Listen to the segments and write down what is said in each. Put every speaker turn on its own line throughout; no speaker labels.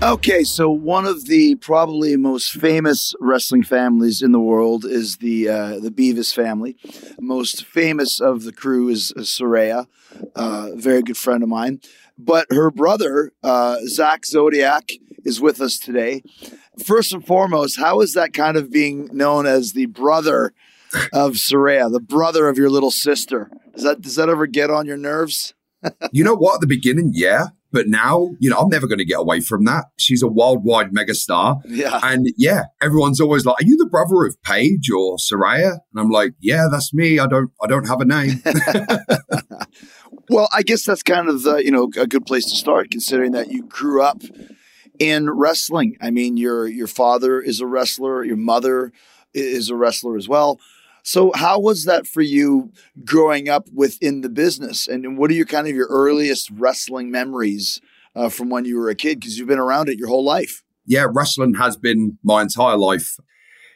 Okay, so one of the probably most famous wrestling families in the world is the uh, the Bevis family. Most famous of the crew is Saraya, uh, a very good friend of mine. But her brother, uh, Zak Zodiac, is with us today. First and foremost, how is that kind of being known as the brother of Saraya, the brother of your little sister? Does that does that ever get on your nerves?
You know what? At the beginning, yeah. But now, you know, I'm never going to get away from that. She's a worldwide megastar.
Yeah.
And yeah, everyone's always like, are you the brother of Paige or Saraya? And I'm like, yeah, that's me. I don't, I don't have a name.
Well, I guess that's kind of the, you know a good place to start, considering that you grew up in wrestling. I mean, your your father is a wrestler, your mother is a wrestler as well. So, how was that for you growing up within the business? And what are your kind of your earliest wrestling memories uh, from when you were a kid? Because you've been around it your whole life.
yeah, wrestling has been my entire life.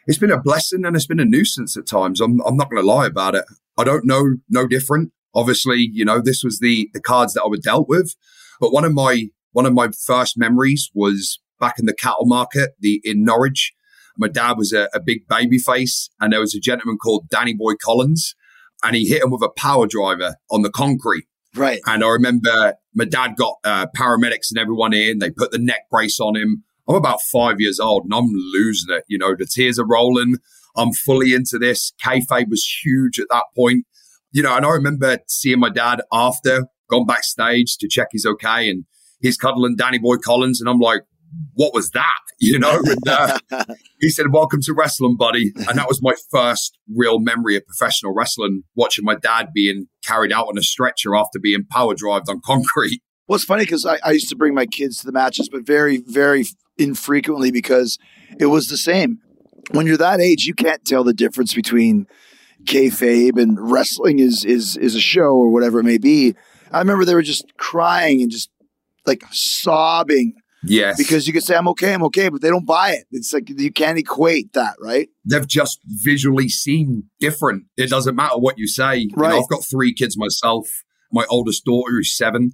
It's been a blessing and it's been a nuisance at times. I'm, I'm not going to lie about it. I don't know no different. Obviously, you know, this was the, the cards that I was dealt with. But one of my, one of my first memories was back in the cattle market, the, in Norwich. My dad was a, a big baby face and there was a gentleman called Danny Boy Collins and he hit him with a power driver on the concrete.
Right.
And I remember my dad got uh, paramedics and everyone in. They put the neck brace on him. I'm about five years old and I'm losing it. You know, the tears are rolling. I'm fully into this. Kayfabe was huge at that point. You know, and I remember seeing my dad after, gone backstage to check he's okay. And he's cuddling Danny Boy Collins. And I'm like, what was that? You know, and, uh, he said, welcome to wrestling, buddy. And that was my first real memory of professional wrestling, watching my dad being carried out on a stretcher after being power drived on concrete.
Well, it's funny because I, I used to bring my kids to the matches, but very, very infrequently because it was the same. When you're that age, you can't tell the difference between kayfabe and wrestling is is is a show or whatever it may be. I remember they were just crying and just like sobbing
Yes.
because you could say I'm okay, I'm okay, but they don't buy it. It's like you can't equate that, right?
they've just visually seen different. It doesn't matter what you say. You know,
Right.
I've got three kids myself. My oldest daughter is seven.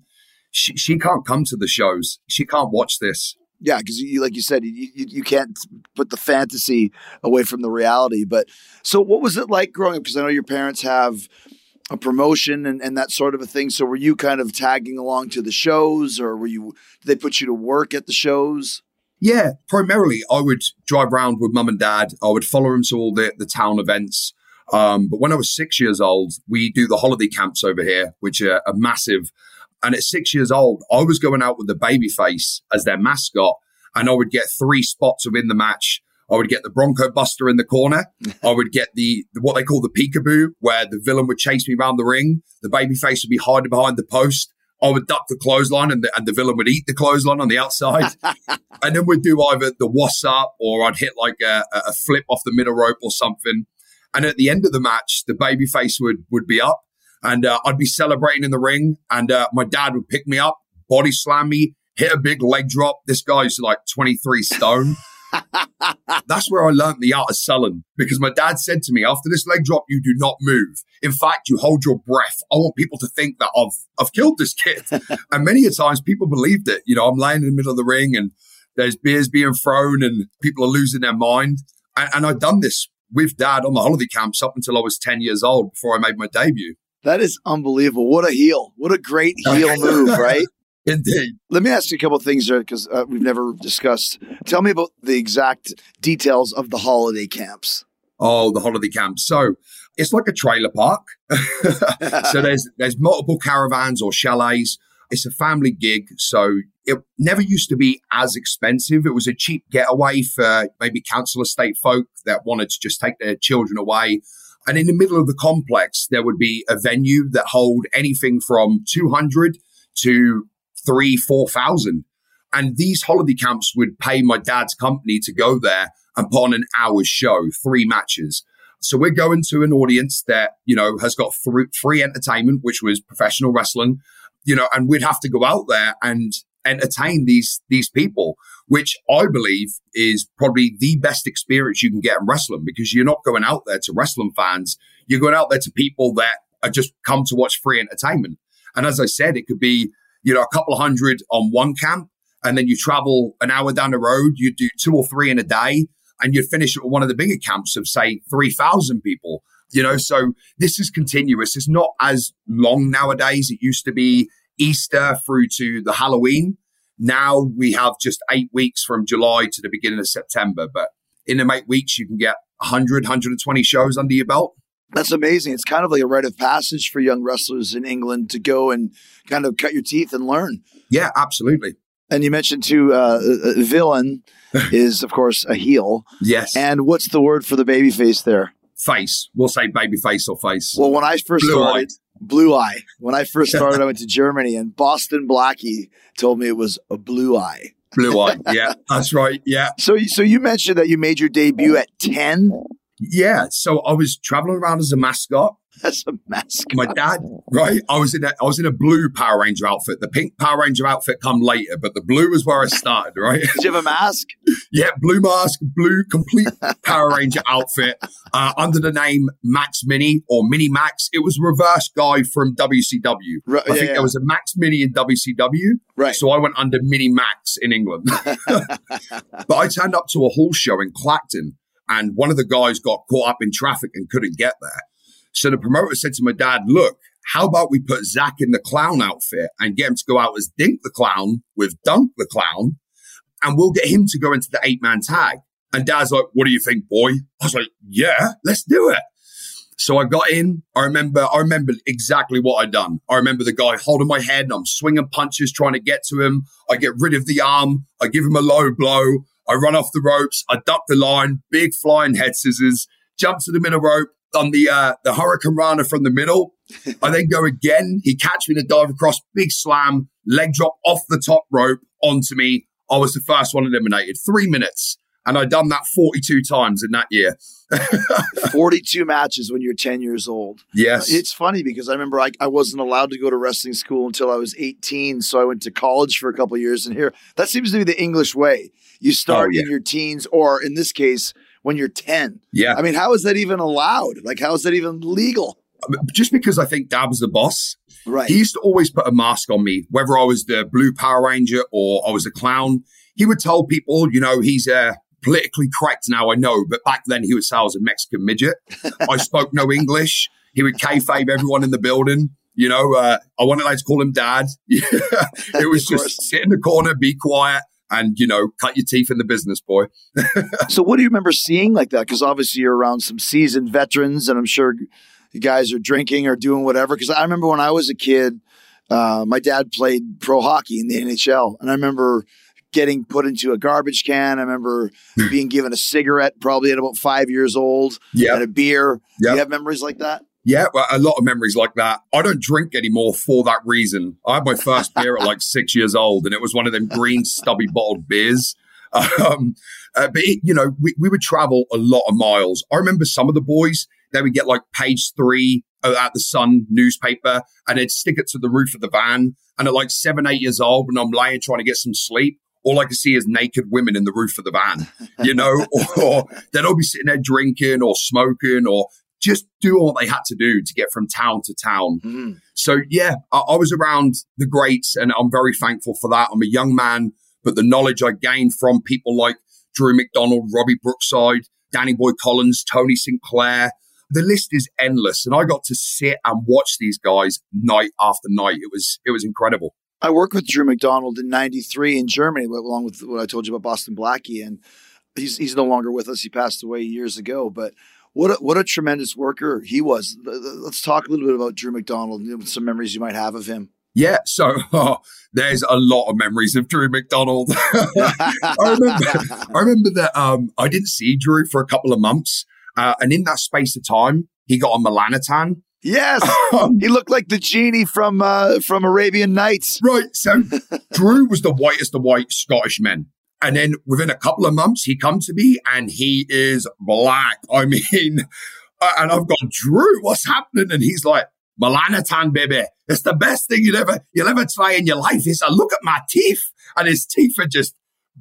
She, she can't come to the shows. She can't watch this.
Yeah, because you, like you said, you, you you can't put the fantasy away from the reality. But so, what was it like growing up? Because I know your parents have a promotion and, and that sort of a thing. So, were you kind of tagging along to the shows, or were you? Did they put you to work at the shows?
Yeah, primarily I would drive around with mum and dad. I would follow them to all the, the town events. Um, but when I was six years old, we do the holiday camps over here, which are, are massive. And at six years old, I was going out with the baby face as their mascot, and I would get three spots within the match. I would get the Bronco Buster in the corner. I would get the, the what they call the peekaboo, where the villain would chase me around the ring. The baby face would be hiding behind the post. I would duck the clothesline, and the, and the villain would eat the clothesline on the outside. and then we'd do either the what's up or I'd hit like a, a flip off the middle rope or something. And at the end of the match, the baby face would, would be up and uh, I'd be celebrating in the ring and uh, my dad would pick me up, body slam me, hit a big leg drop. This guy's like 23 stone. That's where I learned the art of selling because my dad said to me, after this leg drop, you do not move. In fact, you hold your breath. I want people to think that I've, I've killed this kid. and many a times people believed it. You know, I'm laying in the middle of the ring and there's beers being thrown and people are losing their mind. And, and I'd done this with dad on the holiday camps up until I was 10 years old before I made my debut.
That is unbelievable. What a heel. What a great heel move, right?
Indeed.
Let me ask you a couple of things there because uh, we've never discussed. Tell me about the exact details of the holiday camps.
Oh, the holiday camps. So it's like a trailer park. so there's there's multiple caravans or chalets. It's a family gig, so it never used to be as expensive. It was a cheap getaway for maybe council estate folk that wanted to just take their children away. And in the middle of the complex, there would be a venue that hold anything from 200 to three, 4,000. And these holiday camps would pay my dad's company to go there and put on an hour's show, three matches. So we're going to an audience that, you know, has got free entertainment, which was professional wrestling, you know, and we'd have to go out there and entertain these, these people, which I believe is probably the best experience you can get in wrestling because you're not going out there to wrestling fans. You're going out there to people that are just come to watch free entertainment. And as I said, it could be, you know, a couple of hundred on one camp. And then you travel an hour down the road, you do two or three in a day, and you'd finish at one of the bigger camps of say 3,000 people. You know, so this is continuous. It's not as long nowadays. It used to be Easter through to the Halloween. Now we have just eight weeks from July to the beginning of September. But in the eight weeks, you can get 100, 120 shows under your belt.
That's amazing. It's kind of like a rite of passage for young wrestlers in England to go and kind of cut your teeth and learn.
Yeah, absolutely.
And you mentioned too, uh, a villain is of course a heel.
Yes.
And what's the word for the baby face there?
Face. We'll say baby face or face.
Well, when I first
Blue
started, blue eye. When I first started, I went to Germany, and Boston Blackie told me it was a blue eye.
Blue eye. Yeah, that's right. Yeah.
So, so you mentioned that you made your debut at ten.
Yeah. So I was traveling around as a mascot.
As a mascot.
My dad, right? I was in a I was in a blue Power Ranger outfit. The pink Power Ranger outfit come later, but the blue was where I started, right?
Did you have a mask?
yeah, blue mask, blue complete Power Ranger outfit uh, under the name Max Mini or Mini Max. It was reverse guy from WCW.
Right,
I
yeah,
think
yeah.
there was a Max Mini in WCW.
Right.
So I went under Mini Max in England. but I turned up to a hall show in Clacton and one of the guys got caught up in traffic and couldn't get there. So the promoter said to my dad, look, how about we put Zak in the clown outfit and get him to go out as Dink the clown with Dunk the clown and we'll get him to go into the eight man tag. And dad's like, what do you think, boy? I was like, yeah, let's do it. So I got in. I remember, I remember exactly what I'd done. I remember the guy holding my head and I'm swinging punches, trying to get to him. I get rid of the arm. I give him a low blow. I run off the ropes. I duck the line, big flying head scissors, jump to the middle rope on the, uh, the Hurricanrana from the middle. I then go again. He catch me to dive across, big slam, leg drop off the top rope onto me. I was the first one eliminated. Three minutes. And I'd done that 42 times in that year.
42 matches when you're 10 years old.
Yes.
It's funny because I remember I, I wasn't allowed to go to wrestling school until I was 18. So I went to college for a couple of years. And here, that seems to be the English way. You start
Oh, yeah.
in your teens, or in this case, when you're 10.
yeah.
I mean, how is that even allowed? Like, how is that even legal?
Just because I think Dad was the boss,
Right.
he used to always put a mask on me, whether I was the blue Power Ranger or I was a clown. He would tell people, you know, he's uh, politically correct now, I know, but back then he would say I was a Mexican midget. I spoke no English. He would kayfabe everyone in the building. You know, uh, I wanted like to call him dad. it was just sit in the corner, be quiet, and, you know, cut your teeth in the business, boy.
So, what do you remember seeing like that? Because obviously you're around some seasoned veterans, and I'm sure you guys are drinking or doing whatever. Because I remember when I was a kid, uh, my dad played pro hockey in the NHL, and I remember getting put into a garbage can. I remember being given a cigarette, probably at about five years old,
Yeah.
and a beer.
Yep.
You have memories like that?
Yeah, well, a lot of memories like that. I don't drink anymore for that reason. I had my first beer at like six years old, and it was one of them green stubby bottled beers. Um, uh, but it, you know, we, we would travel a lot of miles. I remember some of the boys they would get like page three uh, at the Sun newspaper, and they'd stick it to the roof of the van. And at like seven, eight years old, when I'm laying trying to get some sleep, all I could see is naked women in the roof of the van, you know, or they'd all be sitting there drinking or smoking or just doing what they had to do to get from town to town.
Mhm.
So yeah, I, I was around the greats and I'm very thankful for that. I'm a young man, but the knowledge I gained from people like Drew McDonald, Robbie Brookside, Danny Boy Collins, Tony Sinclair, the list is endless. And I got to sit and watch these guys night after night. It was, it was incredible.
I worked with Drew McDonald in '93 in Germany, along with what I told you about Boston Blackie, and he's he's no longer with us. He passed away years ago, but. What a, what a tremendous worker he was. Let's talk a little bit about Drew McDonald and some memories you might have of him.
Yeah, so oh, there's a lot of memories of Drew McDonald. I remember, I remember that um, I didn't see Drew for a couple of months, uh, and in that space of time, he got a Melanotan.
Yes,
Um,
he looked like the genie from uh, from Arabian Nights.
right, so Drew was the whitest of white Scottish men. And then within a couple of months, he come to me and he is black. I mean, uh, and I've gone, Drew, what's happening? And he's like, Melanotan, baby. It's the best thing you'll ever, you'll ever try in your life. He said, look at my teeth. And his teeth are just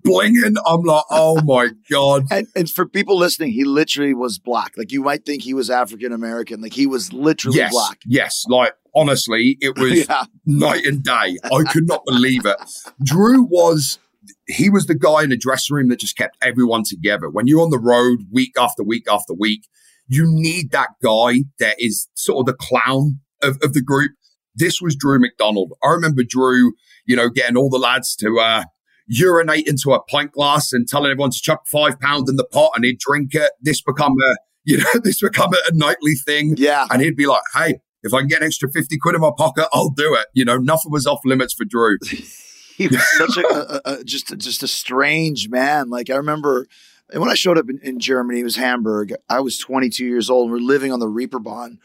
blinging. I'm like, oh my God.
And, and for people listening, he literally was black. Like you might think he was African American. Like he was literally
Yes.
black.
Yes. Like, honestly, it was
Yeah.
night and day. I could not believe it. Drew was, he was the guy in the dressing room that just kept everyone together. When you're on the road week after week after week, you need that guy that is sort of the clown of, of the group. This was Drew McDonald. I remember Drew, you know, getting all the lads to, uh, urinate into a pint glass and telling everyone to chuck five pounds in the pot and he'd drink it. This become a, you know, this become a, a nightly thing.
Yeah.
And he'd be like, hey, if I can get an extra 50 quid in my pocket, I'll do it. You know, nothing was off limits for Drew.
he was such a, a, a just just a strange man. Like I remember and when I showed up in, in Germany, it was Hamburg. I was 22 years old. and We're living on the Reeperbahn,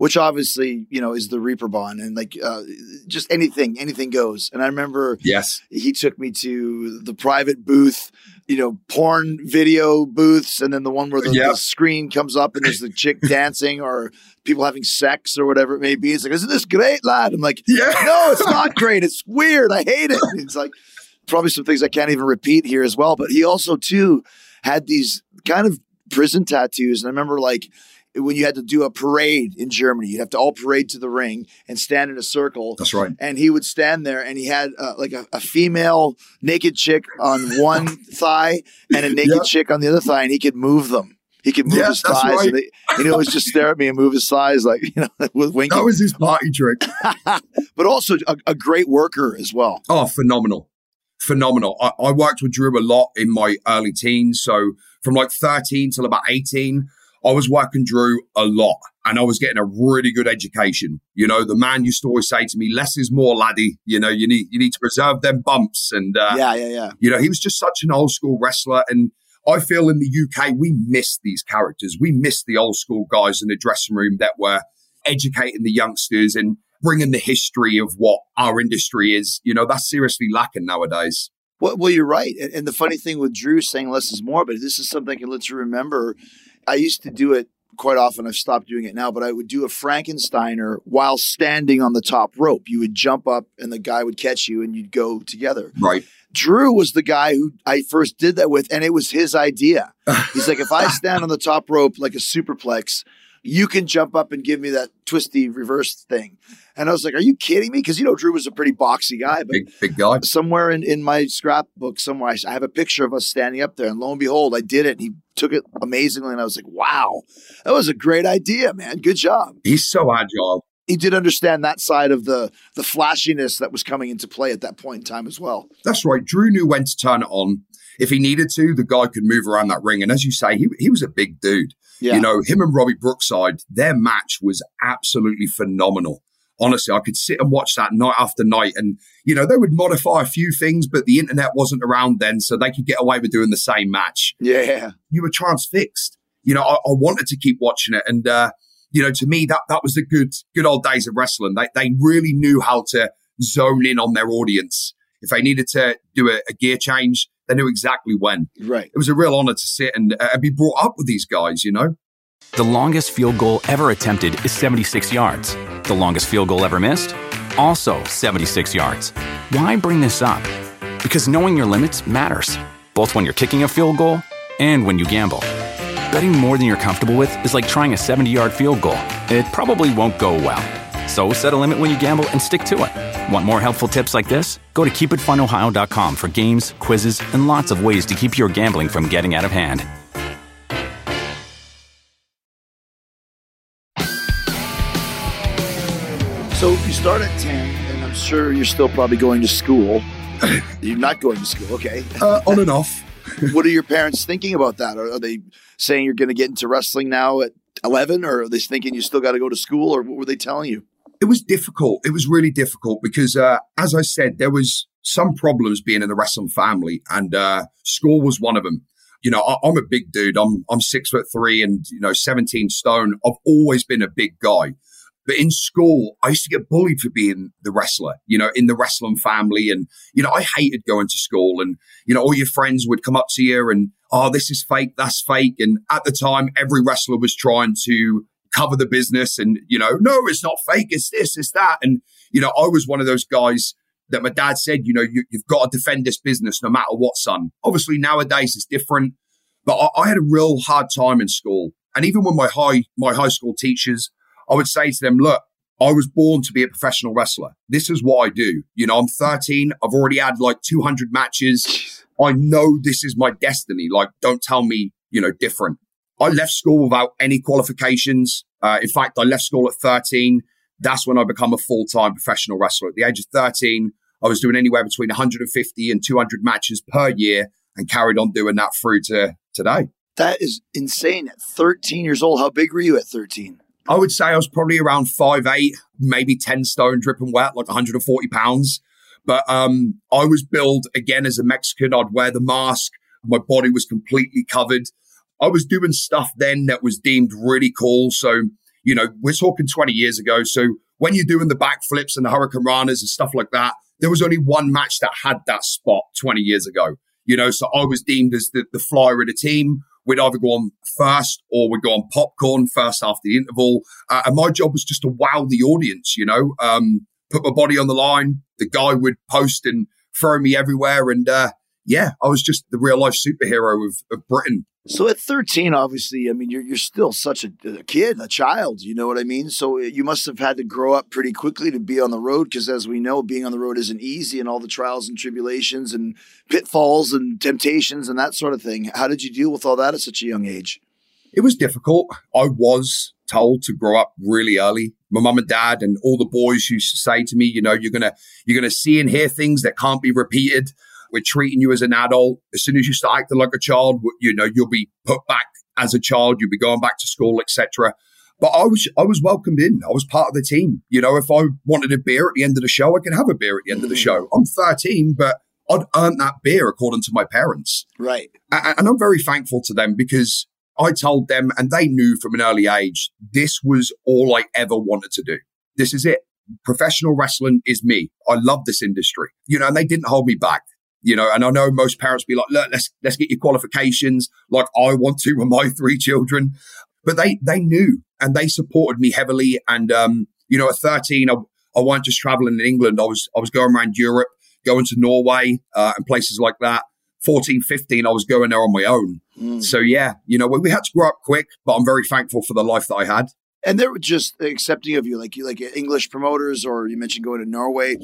which obviously you know is the Reeperbahn, and like uh, just anything, anything goes. And I remember
Yes.
he took me to the private booth, you know, porn video booths, and then the one where the, the screen comes up and there's the chick dancing or people having sex or whatever it may be. It's like, isn't this great, lad? I'm like,
Yeah.
no, it's not great. It's weird. I hate it. And It's like probably some things I can't even repeat here as well. But he also too had these kind of prison tattoos, and I remember like. When you had to do a parade in Germany, you'd have to all parade to the ring and stand in a circle
That's right.
and he would stand there and he had uh, like a, a female naked chick on one thigh and a naked chick on the other thigh and he could move them he could move
Yeah,
his thighs
right.
and, they, and he'd always just stare at me and move his thighs like you know with winking
That was his party trick.
but also a, a great worker as well
Oh, phenomenal. Phenomenal. I, I worked with Drew a lot in my early teens. So from like 13 till about 18, I was working Drew a lot and I was getting a really good education. You know, the man used to always say to me, less is more, laddie. You know, you need, you need to preserve them bumps. And, uh,
yeah yeah yeah
You know, he was just such an old school wrestler. And I feel in the UK, we miss these characters. We miss the old school guys in the dressing room that were educating the youngsters and bringing the history of what our industry is. You know, that's seriously lacking nowadays.
Well, well, you're right. And, and the funny thing with Drew saying less is more, but this is something I can let you remember. I used to do it quite often. I've stopped doing it now, but I would do a Frankensteiner while standing on the top rope. You would jump up and the guy would catch you and you'd go together.
Right.
Drew was the guy who I first did that with, and it was his idea. He's like, if I stand on the top rope like a superplex, you can jump up and give me that twisty reverse thing. And I was like, are you kidding me? Because, you know, Drew was a pretty boxy guy, but
Big, big guy.
somewhere in, in my scrapbook somewhere I, have a picture of us standing up there and lo and behold i did it and he took it amazingly and i was like wow that was a great idea man good job
He's so agile.
he did understand that side of the the flashiness that was coming into play at that point in time as well
That's right. Drew knew when to turn it on. If he needed to, the guy could move around that ring. And as you say, he, he was a big dude.
Yeah
You know, him and Robbie Brookside, their match was absolutely phenomenal. Honestly, I could sit and watch that night after night. And, you know, they would modify a few things, but the internet wasn't around then, so they could get away with doing the same match.
yeah
You were transfixed. You know, I, I wanted to keep watching it. And, uh, you know, to me, that, that was the good, good old days of wrestling. They, they really knew how to zone in on their audience. If they needed to do a, a gear change, they knew exactly when.
right
It was a real honor to sit and uh, be brought up with these guys, you know?
The longest field goal ever attempted is 76 yards. The longest field goal ever missed? Also 76 yards. Why bring this up? Because knowing your limits matters, both when you're kicking a field goal and when you gamble. Betting more than you're comfortable with is like trying a 70 yard field goal. It probably won't go well. So set a limit when you gamble and stick to it. Want more helpful tips like this? Go to keepitfunohio.com for games, quizzes, and lots of ways to keep your gambling from getting out of hand.
So if you start at 10, and I'm sure you're still probably going to school. you're not going to school, okay.
Uh, on and off.
what are your parents thinking about that? Are, are they saying you're going to get into wrestling now at 11, or are they thinking you still got to go to school, or what were they telling you?
It was difficult. It was really difficult because, uh, as I said, there was some problems being in the wrestling family, and uh, school was one of them. You know, I, I'm a big dude. I'm I'm six foot three and you know 17 stone. I've always been a big guy. But in school, I used to get bullied for being the wrestler, you know, in the wrestling family. And, you know, I hated going to school and, you know, all your friends would come up to you and, oh, this is fake, that's fake. And at the time, every wrestler was trying to cover the business and, you know, no, it's not fake, it's this, it's that. And, you know, I was one of those guys that my dad said, you know, you, have got to defend this business no matter what, son. Obviously, nowadays it's different, but I, I had a real hard time in school. And even when my high, my high school teachers, I would say to them, look, I was born to be a professional wrestler. This is what I do. You know, I'm 13. I've already had like 200 matches. I know this is my destiny. Like, don't tell me, you know, different. I left school without any qualifications. Uh, in fact, I left school at 13. That's when I become a full time professional wrestler. At the age of 13, I was doing anywhere between 150 and 200 matches per year and carried on doing that through to today.
That is insane. At 13 years old, how big were you at 13?
I would say I was probably around five eight, maybe 10 stone dripping wet, like 140 pounds. But um, I was billed again as a Mexican. I'd wear the mask. My body was completely covered. I was doing stuff then that was deemed really cool. So, you know, we're talking 20 years ago. So when you're doing the backflips and the hurricanranas and stuff like that, there was only one match that had that spot 20 years ago. You know, so I was deemed as the, the flyer of the team we'd either go on first or we'd go on popcorn first after the interval. Uh, and my job was just to wow the audience, you know, um, put my body on the line. The guy would post and throw me everywhere. And uh, yeah, I was just the real life superhero of, of Britain.
So at 13, obviously, I mean, you're, you're still such a, a, kid, a child, you know what I mean? So uh, you must have had to grow up pretty quickly to be on the road because, as we know, being on the road isn't easy and all the trials and tribulations and pitfalls and temptations and that sort of thing. How did you deal with all that at such a young age?
It was difficult. I was told to grow up really early. My mum and dad and all the boys used to say to me, you know, you're to, you're to see and hear things that can't be repeated. We're treating you as an adult. As soon as you start acting like a child, you know, you'll be put back as a child. You'll be going back to school, etc. But I was I was welcomed in. I was part of the team. You know, if I wanted a beer at the end of the show, I could have a beer at the end of the mm. show. I'm 13, but I'd earned that beer according to my parents.
Right.
And I'm very thankful to them because I told them and they knew from an early age this was all I ever wanted to do. This is it. Professional wrestling is me. I love this industry. You know, and they didn't hold me back you know, and I know most parents be like, look, let's, let's get your qualifications like I want to with my three children. But they, they knew and they supported me heavily. And, um, you know, at 13, I, I wasn't just traveling in England. I was, I was going around Europe, going to Norway, uh, and places like that. 14, 15, I was going there on my own. Mm. So yeah, you know, we, we had to grow up quick, but I'm very thankful for the life that I had
and they were just accepting of you, like you, like English promoters, or you mentioned going to Norway.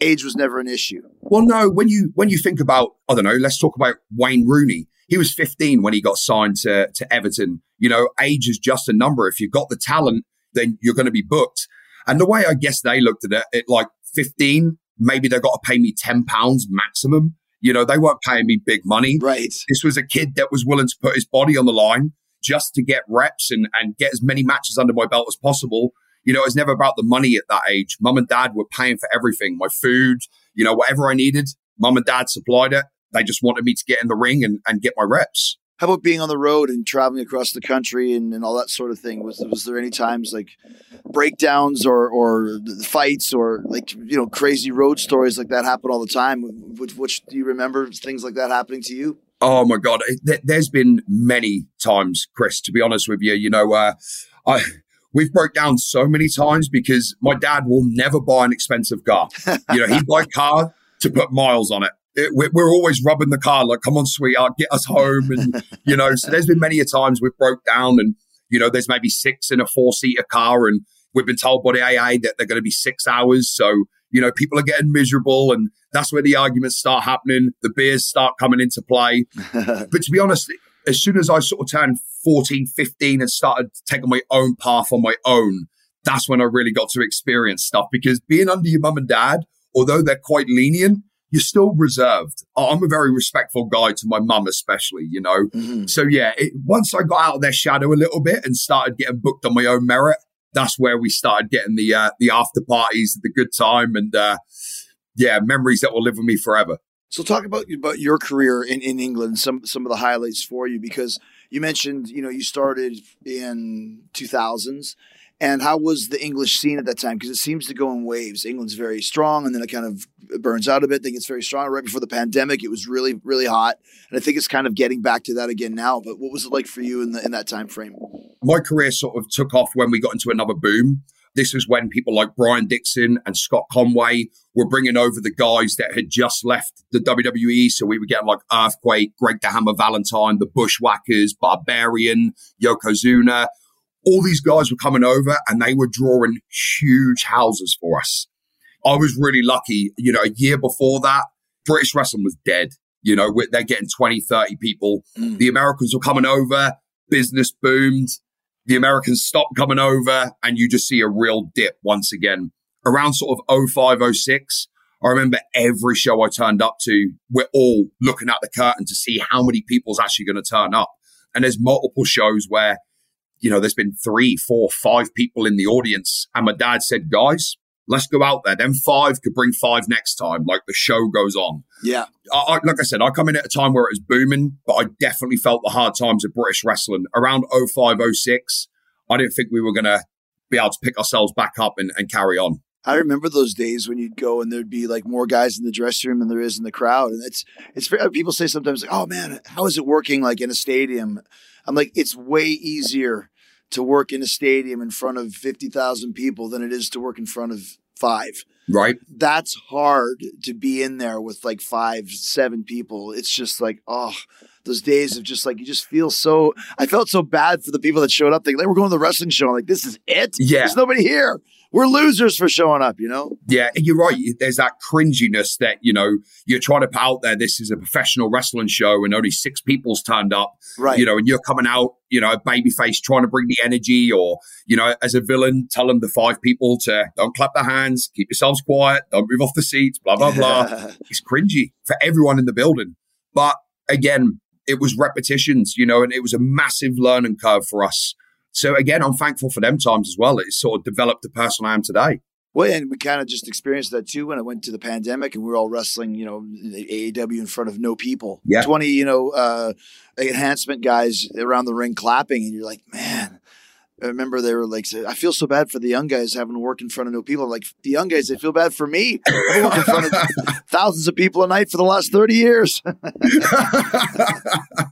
Age was never an issue.
Well, no. When you when you think about, I don't know. Let's talk about Wayne Rooney. He was 15 when he got signed to to Everton. You know, age is just a number. If you've got the talent, then you're going to be booked. And the way I guess they looked at it, it like 15, maybe they got to pay me 10 pounds maximum. You know, they weren't paying me big money.
Right.
This was a kid that was willing to put his body on the line just to get reps and, and get as many matches under my belt as possible. You know, it's never about the money at that age. Mum and dad were paying for everything, my food, you know, whatever I needed, mum and dad supplied it. They just wanted me to get in the ring and, and get my reps.
How about being on the road and traveling across the country and, and all that sort of thing? Was was there any times like breakdowns or or fights or like you know crazy road stories like that happen all the time? Which, which do you remember things like that happening to you?
Oh my god, there's been many times, Chris. To be honest with you, you know, uh, I we've broke down so many times because my dad will never buy an expensive car. you know, he'd buy a car to put miles on it. it, we're, always rubbing the car like, come on, sweetheart, get us home. And, you know, so there's been many a times we've broke down and, you know, there's maybe six in a four seater car and we've been told by the AA that they're going to be six hours. So, you know, people are getting miserable and that's where the arguments start happening. The beers start coming into play. but to be honest, as soon as I sort of turned 14, 15 and started taking my own path on my own, that's when I really got to experience stuff because being under your mum and dad, although they're quite lenient, you're still reserved. I'm a very respectful guy to my mum, especially, you know.
Mhm.
So yeah, it, once I got out of their shadow a little bit and started getting booked on my own merit, that's where we started getting the uh, the after parties, the good time, and uh, yeah, memories that will live with me forever.
So talk about about your career in, in England, some some of the highlights for you because you mentioned you know you started in 2000s and how was the English scene at that time because it seems to go in waves. England's very strong and then it kind of burns out a bit. Then it's very strong. Right before the pandemic, it was really really hot, and I think it's kind of getting back to that again now. But what was it like for you in the in that time frame?
my career sort of took off when we got into another boom. This was when people like Brian Dixon and Scott Conway were bringing over the guys that had just left the WWE. So we were getting like Earthquake, Greg the Hammer Valentine, the Bushwhackers, Barbarian, Yokozuna. All these guys were coming over and they were drawing huge houses for us. I was really lucky. You know, a year before that, British wrestling was dead. You know, they're getting 20, 30 people.
Mm.
The Americans were coming over, business boomed. The Americans stopped coming over, and you just see a real dip once again. Around sort of 05, 06, I remember every show I turned up to, we're all looking at the curtain to see how many people's actually going to turn up. And there's multiple shows where, you know, there's been three, four, five people in the audience. And my dad said, guys, let's go out there. Then five could bring five next time. Like the show goes on.
Yeah,
I, I, like I said, I come in at a time where it was booming, but I definitely felt the hard times of British wrestling around 05, 06. I didn't think we were going to be able to pick ourselves back up and, and carry on.
I remember those days when you'd go and there'd be like more guys in the dressing room than there is in the crowd, and it's it's people say sometimes like, "Oh man, how is it working like in a stadium?" I'm like, it's way easier to work in a stadium in front of fifty thousand people than it is to work in front of five.
Right?
That's hard to be in there with like five, seven people. It's just like, oh, those days of just like you just feel so. I felt so bad for the people that showed up. They like, we're going to the wrestling show. I'm like, this is it.
Yeah.
there's nobody here. We're losers for showing up. You know.
Yeah, you're right. There's that cringiness that, you know, you're trying to put out there. This is a professional wrestling show and only six people's turned up.
Right.
you know, and you're coming out, you know, babyface trying to bring the energy, or you know, as a villain, telling the five people to don't clap their hands, keep yourselves quiet, don't move off the seats, blah blah blah. it's cringy for everyone in the building. But again, it was repetitions, you know, and it was a massive learning curve for us. So again, I'm thankful for them times as well. It sort of developed the person I am today.
Well, and we kind of just experienced that too when it went to the pandemic and we were all wrestling, you know, AEW in front of no people.
Yeah.
20, you know, uh, enhancement guys around the ring clapping. And you're like, man, I remember they were like, I feel so bad for the young guys having to work in front of no people. I'm like, the young guys, they feel bad for me. I've worked in front of thousands of people a night for the last 30 years.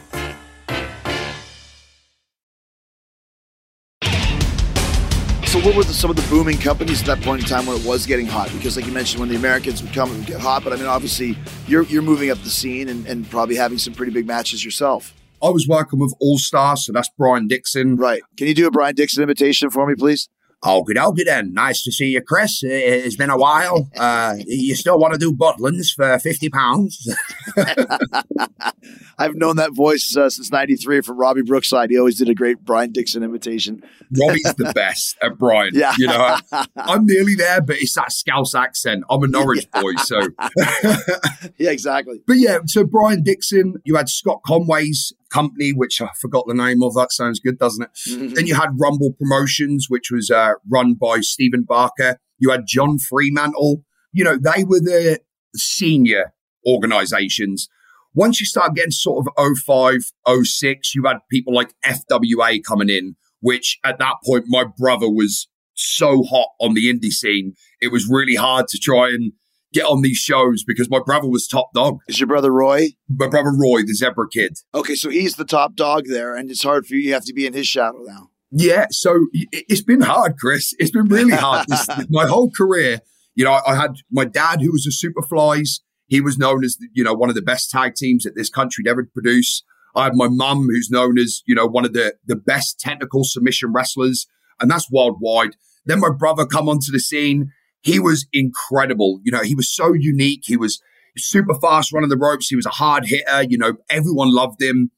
What were the, some of the booming companies at that point in time when it was getting hot? Because, like you mentioned, when the Americans would come and get hot, but I mean, obviously, you're you're moving up the scene and, and probably having some pretty big matches yourself,
I was working with All Star, so that's Brian Dixon.
right? Can you do a Brian Dixon imitation for me, please?
Okie dokie then. Nice to see you, Chris. It- It's been a while. Uh, you still want to do Butlins for fifty pounds?
I've known that voice uh, since '93 from Robbie Brookside. He always did a great Brian Dixon imitation.
Robbie's the best at Brian.
Yeah.
You know, I'm nearly there, but it's that Scouse accent. I'm a Norwich boy, so.
yeah, exactly.
But yeah, so Brian Dixon, you had Scott Conway's company, which I forgot the name of. That sounds good, doesn't it?
Mhm.
Then you had Rumble Promotions, which was uh, run by Stephen Barker. You had John Fremantle. You know, they were the senior organizations. once you start getting sort of 05, 06, you had people like FWA coming in, which at that point, my brother was so hot on the indie scene. It was really hard to try and get on these shows because my brother was top dog.
Is your brother Roy?
My brother Roy, the zebra kid.
Okay, so he's the top dog there, and it's hard for you. You have to be in his shadow now.
Yeah, so it- it's been hard, Chris. It's been really hard. This- my whole career, you know, I had my dad who was a Superflies. He was known as, you know, one of the best tag teams that this country ever produce. I had my mum who's known as, you know, one of the, the best technical submission wrestlers, and that's worldwide. Then my brother come onto the scene. He was incredible. You know, he was so unique. He was super fast running the ropes. He was a hard hitter. You know, everyone loved him.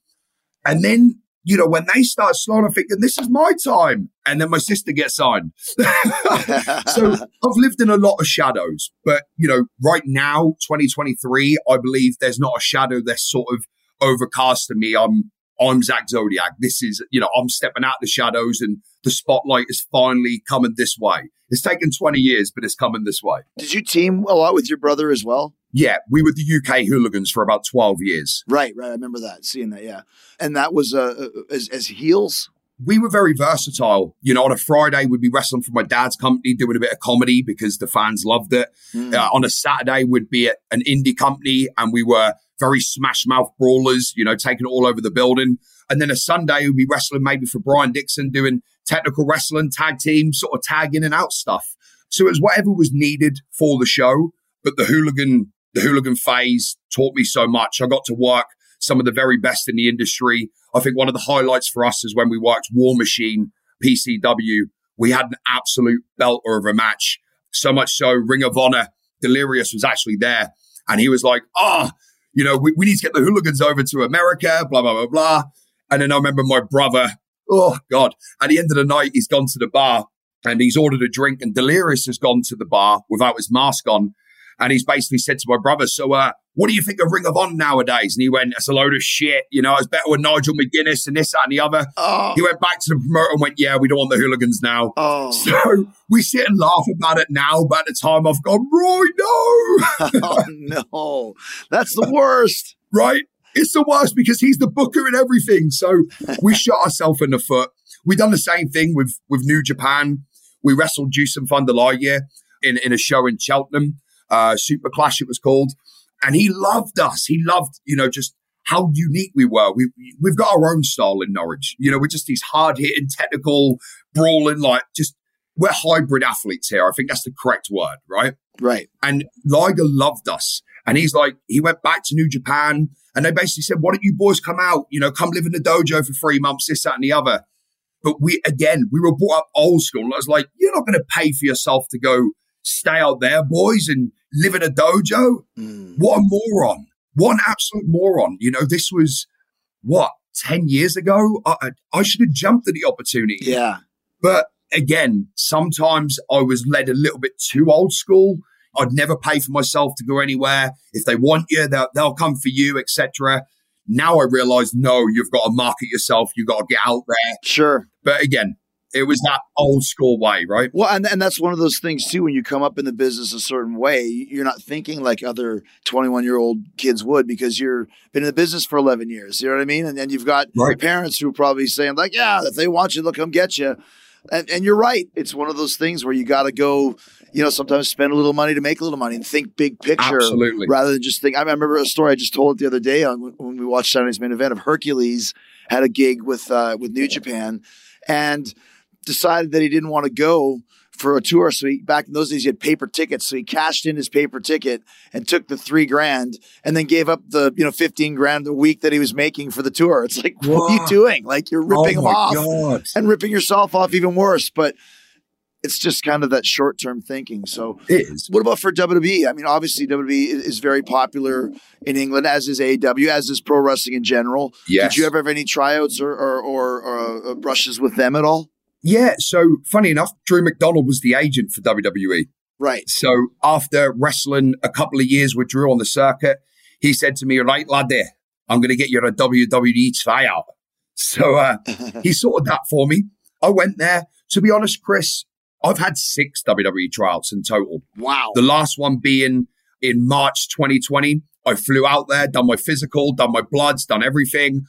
And then, you know, when they start slowing, I'm thinking, this is my time. And then my sister gets signed. so I've lived in a lot of shadows. But, you know, right now, 2023, I believe there's not a shadow that's sort of overcast to me. I'm I'm Zak Zodiac. This is, you know, I'm stepping out the shadows and the spotlight is finally coming this way. It's taken 20 years, but it's coming this way.
Did you team a lot with your brother as well?
Yeah, we were the UK hooligans for about 12 years.
Right, right. I remember that, seeing that. Yeah, and that was uh, uh, as, as heels.
we were very versatile. You know, on a Friday, we'd be wrestling for my dad's company, doing a bit of comedy because the fans loved it.
Mm.
Uh, on a Saturday, we'd be at an indie company and we were very smash mouth brawlers, you know, taking it all over the building. And then a Sunday, we'd be wrestling maybe for Brian Dixon, doing technical wrestling, tag team, sort of tag in and out stuff. So it was whatever was needed for the show. But the hooligan, the hooligan phase taught me so much. I got to work some of the very best in the industry. I think one of the highlights for us is when we worked War Machine, PCW. We had an absolute belter of a match. So much so, Ring of Honor, Delirious was actually there. And he was like, ah, you know, we, we need to get the hooligans over to America, blah, blah, blah, blah. And then I remember my brother, oh God, at the end of the night, he's gone to the bar and he's ordered a drink and Delirious has gone to the bar without his mask on. And he's basically said to my brother, so, uh, what do you think of Ring of Honor nowadays? And he went, it's a load of shit. You know, it's better with Nigel McGuinness and this, that, and the other.
Oh,
He went back to the promoter and went, yeah, we don't want the hooligans now.
oh,
So we sit and laugh about it now, but at the time I've gone, Roy, no,
oh no, that's the worst.
right? It's the worst because he's the booker and everything. So we shot ourselves in the foot. We done the same thing with, with New Japan. We wrestled Jushin Thunder Liger in, in a show in Cheltenham, uh, Super Clash it was called. And he loved us. He loved, you know, just how unique we were. We, we've got our own style in Norwich. You know, we're just these hard hitting, technical, brawling, like just, we're hybrid athletes here. I think that's the correct word, right?
Right.
And Liger loved us. And he's like, he went back to New Japan and they basically said, why don't you boys come out? You know, come live in the dojo for three months, this, that, and the other. But we, again, we were brought up old school. I was like, you're not going to pay for yourself to go stay out there, boys, and live in a dojo.
Mm.
What a moron. What an absolute moron. You know, this was what, 10 years ago? I, I, I should have jumped at the opportunity.
Yeah.
But again, sometimes I was led a little bit too old school. I'd never pay for myself to go anywhere. If they want you, they'll, they'll come for you, etc. Now I realize, no, you've got to market yourself. You've got to get out there.
Sure.
But again, it was that old school way, right?
Well, and, and that's one of those things too. When you come up in the business a certain way, you're not thinking like other 21 year old kids would because you're been in the business for 11 years. You know what I mean? And then you've got
Right.
parents who are probably saying like, "Yeah, if they want you, they'll come get you." And, and you're right. It's one of those things where you got to go. You know, sometimes spend a little money to make a little money and think big picture
Absolutely.
rather than just think. I remember a story I just told the other day on when we watched Saturday's main event of Hercules had a gig with uh, with New Japan and decided that he didn't want to go for a tour. So he, back in those days, he had paper tickets. So he cashed in his paper ticket and took the three grand and then gave up the, you know, 15 grand a week that he was making for the tour. It's like, what are you doing? Like you're ripping
oh
him off
God.
and ripping yourself off even worse. But it's just kind of that short term thinking. So
It is.
what about for WWE? I mean, obviously WWE is is very popular in England, as is AEW, as is pro wrestling in general.
Yes.
Did you ever have any tryouts or or, or, or uh, brushes with them at all?
Yeah. So funny enough, Drew McDonald was the agent for WWE.
Right.
So after wrestling a couple of years with Drew on the circuit, he said to me, right, laddie, I'm going to get you a WWE tryout. So uh, he sorted that for me. I went there. To be honest, Chris, I've had six WWE tryouts in total.
Wow.
The last one being in March 2020. I flew out there, done my physical, done my bloods, done everything.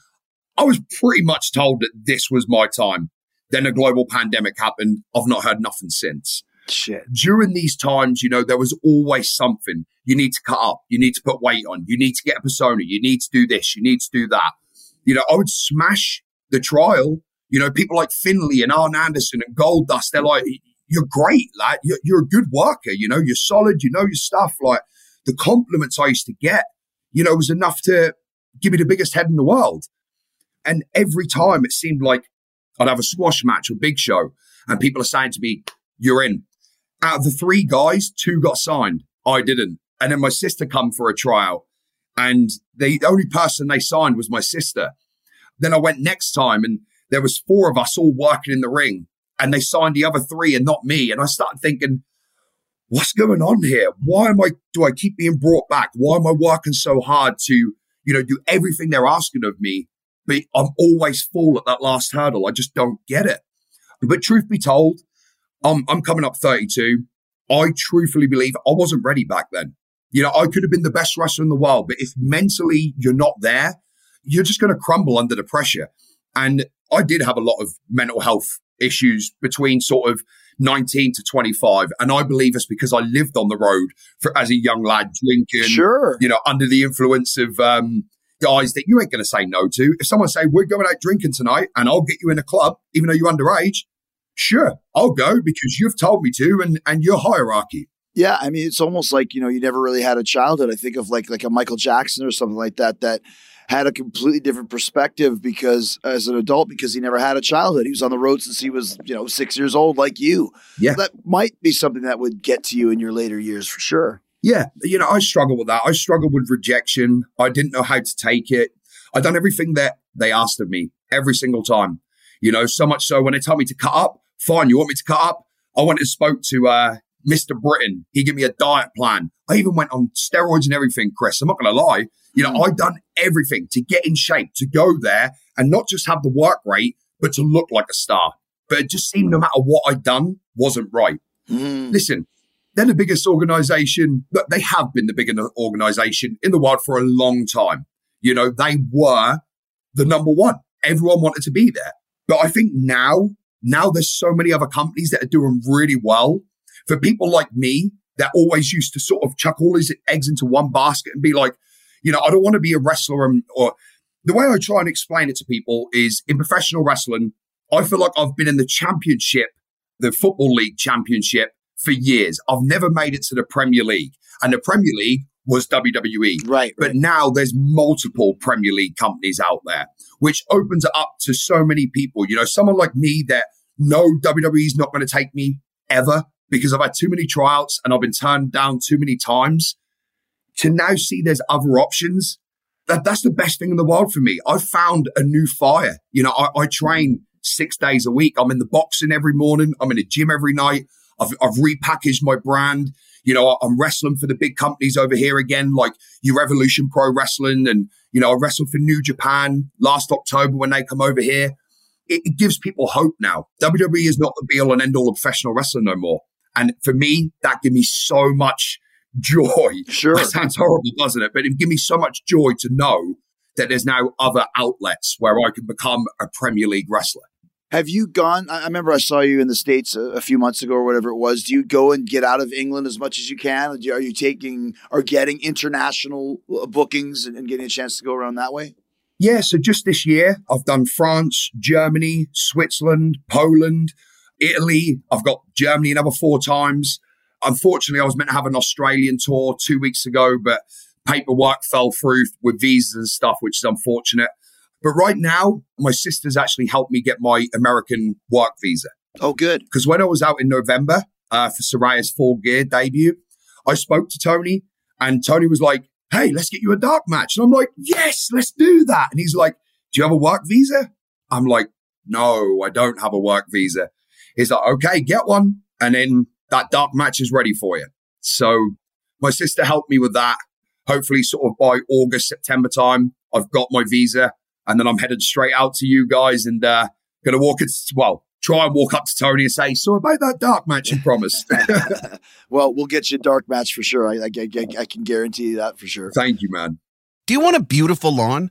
I was pretty much told that this was my time. Then a global pandemic happened. I've not heard nothing since.
Shit.
During these times, you know, there was always something. You need to cut up. You need to put weight on. You need to get a persona. You need to do this. You need to do that. You know, I would smash the trial. You know, people like Finlay and Arn Anderson and Goldust, they're like, you're great, lad. You're, you're a good worker. You know, you're solid. You know your stuff. Like the compliments I used to get, you know, was enough to give me the biggest head in the world. And every time it seemed like I'd have a squash match or big show and people are saying to me, you're in. Out of the three guys, two got signed. I didn't. And then my sister come for a tryout and the only person they signed was my sister. Then I went next time and there was four of us all working in the ring and they signed the other three and not me. And I started thinking, what's going on here? Why am I, do I keep being brought back? Why am I working so hard to, you know, do everything they're asking of me? But I'm always full at that last hurdle. I just don't get it. But truth be told, I'm, I'm coming up 32. I truthfully believe I wasn't ready back then. You know, I could have been the best wrestler in the world, but if mentally you're not there, you're just going to crumble under the pressure. And I did have a lot of mental health issues between sort of 19 to 25. And I believe it's because I lived on the road for, as a young lad, drinking,
Sure.
you know, under the influence of um, guys that you ain't going to say no to. If someone say, we're going out drinking tonight and I'll get you in a club, even though you're underage, sure, I'll go because you've told me to and, and your hierarchy.
Yeah, I mean, it's almost like you know you never really had a childhood. I think of like like a Michael Jackson or something like that that had a completely different perspective because as an adult because he never had a childhood. He was on the road since he was you know six years old, like you.
Yeah.
that might be something that would get to you in your later years for sure.
Yeah, you know, I struggle with that. I struggled with rejection. I didn't know how to take it. I done everything that they asked of me every single time. You know, so much so when they told me to cut up, fine, you want me to cut up? I went and spoke to uh, Mr. Britain. He gave me a diet plan. I even went on steroids and everything, Chris. I'm not going to lie. You know, I done everything to get in shape, to go there and not just have the work rate, but to look like a star. But it just seemed no matter what I'd done wasn't right.
Mm.
Listen, they're the biggest organization, but they have been the biggest organization in the world for a long time. You know, they were the number one. Everyone wanted to be there. But I think now, now there's so many other companies that are doing really well. For people like me that always used to sort of chuck all his eggs into one basket and be like, you know, I don't want to be a wrestler and, or the way I try and explain it to people is in professional wrestling, I feel like I've been in the championship, the football league championship for years. I've never made it to the Premier League and the Premier League was WWE.
Right,
But now there's multiple Premier League companies out there, which opens it up to so many people. You know, someone like me that no, WWE is not going to take me ever because I've had too many tryouts and I've been turned down too many times. To now see there's other options, that that's the best thing in the world for me. I've found a new fire. You know, I, I train six days a week. I'm in the boxing every morning. I'm in the gym every night. I've, I've repackaged my brand. You know, I'm wrestling for the big companies over here again, like your Revolution Pro Wrestling. And, you know, I wrestled for New Japan last October when they come over here. It, it gives people hope now. WWE is not the be all and end all of professional wrestling no more. And for me, that gives me so much joy.
Sure.
That sounds horrible, doesn't it? But it gives me so much joy to know that there's now other outlets where I can become a Premier League wrestler.
Have you gone? I remember I saw you in the states a, a few months ago or whatever it was. Do you go and get out of England as much as you can? Are you taking or getting international uh, bookings and, and getting a chance to go around that way?
Yeah, so just this year, I've done France, Germany, Switzerland, Poland, Italy. I've got Germany another four times. Unfortunately, I was meant to have an Australian tour two weeks ago, but paperwork fell through with visas and stuff, which is unfortunate. But right now, my sister's actually helped me get my American work visa.
Oh, good.
Because when I was out in November uh, for Saraya's Full Gear debut, I spoke to Tony, and Tony was like, "Hey, let's get you a dark match." And I'm like, "Yes, let's do that." And he's like, "Do you have a work visa?" I'm like, "No, I don't have a work visa." He's like, "Okay, get one," and then that dark match is ready for you. So my sister helped me with that. Hopefully, sort of by August, September time, I've got my visa, and then I'm headed straight out to you guys and uh, going to walk it. Well, try and walk up to Tony and say, "So about that dark match you promised."
well, we'll get you a dark match for sure. I, I, I, I can guarantee you that for sure.
Thank you, man.
Do you want a beautiful lawn?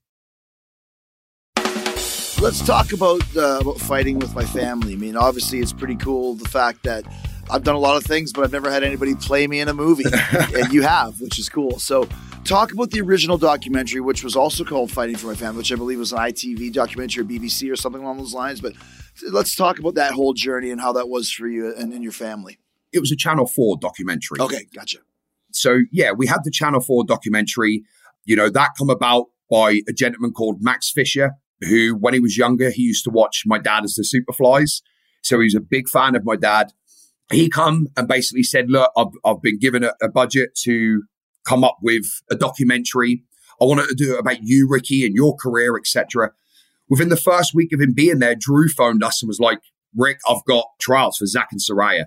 Let's talk about uh, about fighting with my family. I mean, obviously, it's pretty cool the fact that I've done a lot of things, but I've never had anybody play me in a movie, and you have, which is cool. So, talk about the original documentary, which was also called "Fighting for My Family," which I believe was an ITV documentary or BBC or something along those lines. But let's talk about that whole journey and how that was for you and, and your family.
It was a Channel Four documentary.
Okay, gotcha.
So yeah, we had the Channel Four documentary. You know that come about by a gentleman called Max Fisher, who, when he was younger, he used to watch my dad as the Superflies. So he was a big fan of my dad. He come and basically said, look, I've, I've been given a, a budget to come up with a documentary. I wanted to do it about you, Ricky, and your career, etc. Within the first week of him being there, Drew phoned us and was like, Rick, I've got trials for Zak and Saraya.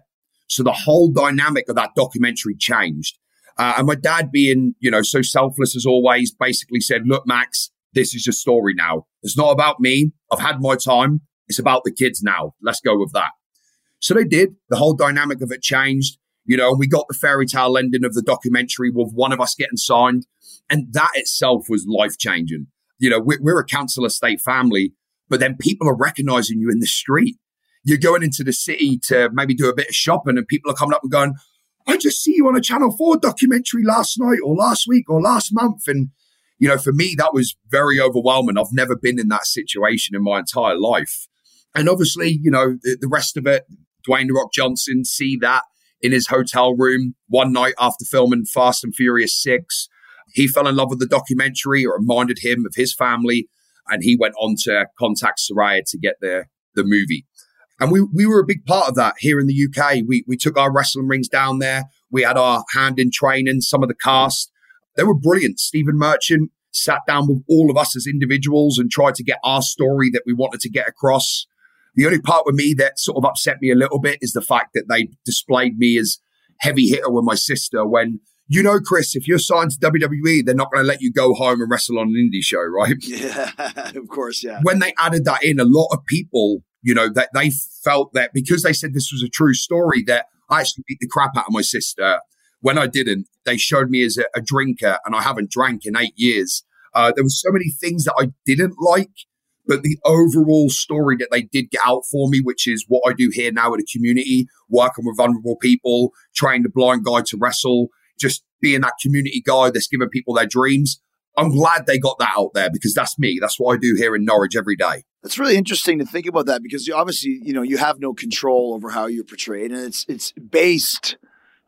So the whole dynamic of that documentary changed. Uh, and my dad being, you know, so selfless as always, basically said, look, Max, this is your story now. It's not about me. I've had my time. It's about the kids now. Let's go with that. So they did. The whole dynamic of it changed. You know, we got the fairy tale ending of the documentary with one of us getting signed. And that itself was life changing. You know, we're a council estate family, but then people are recognizing you in the street. You're going into the city to maybe do a bit of shopping and people are coming up and going, I just see you on a Channel 4 documentary last night or last week or last month. And you know, for me, that was very overwhelming. I've never been in that situation in my entire life. And obviously, you know, the, the rest of it, Dwayne The Rock Johnson, see that in his hotel room one night after filming Fast and Furious 6. He fell in love with the documentary. It reminded him of his family. And he went on to contact Saraya to get the, the movie. And we, we were a big part of that here in the UK. We, we took our wrestling rings down there. We had our hand in training, some of the cast. They were brilliant. Stephen Merchant sat down with all of us as individuals and tried to get our story that we wanted to get across. The only part with me that sort of upset me a little bit is the fact that they displayed me as heavy hitter with my sister when you know, Chris, if you're signed to WWE, they're not going to let you go home and wrestle on an indie show, right?
Yeah, of course, yeah.
When they added that in, a lot of people, you know, that they felt that because they said this was a true story, that I actually beat the crap out of my sister when I didn't, they showed me as a, a drinker, and I haven't drank in eight years. Uh, there were so many things that I didn't like, but the overall story that they did get out for me, which is what I do here now at a community, working with vulnerable people, train the blind guy to wrestle, just being that community guy that's giving people their dreams. I'm glad they got that out there because that's me. That's what I do here in Norwich every day.
That's really interesting to think about that because obviously, you know, you have no control over how you're portrayed, and it's it's based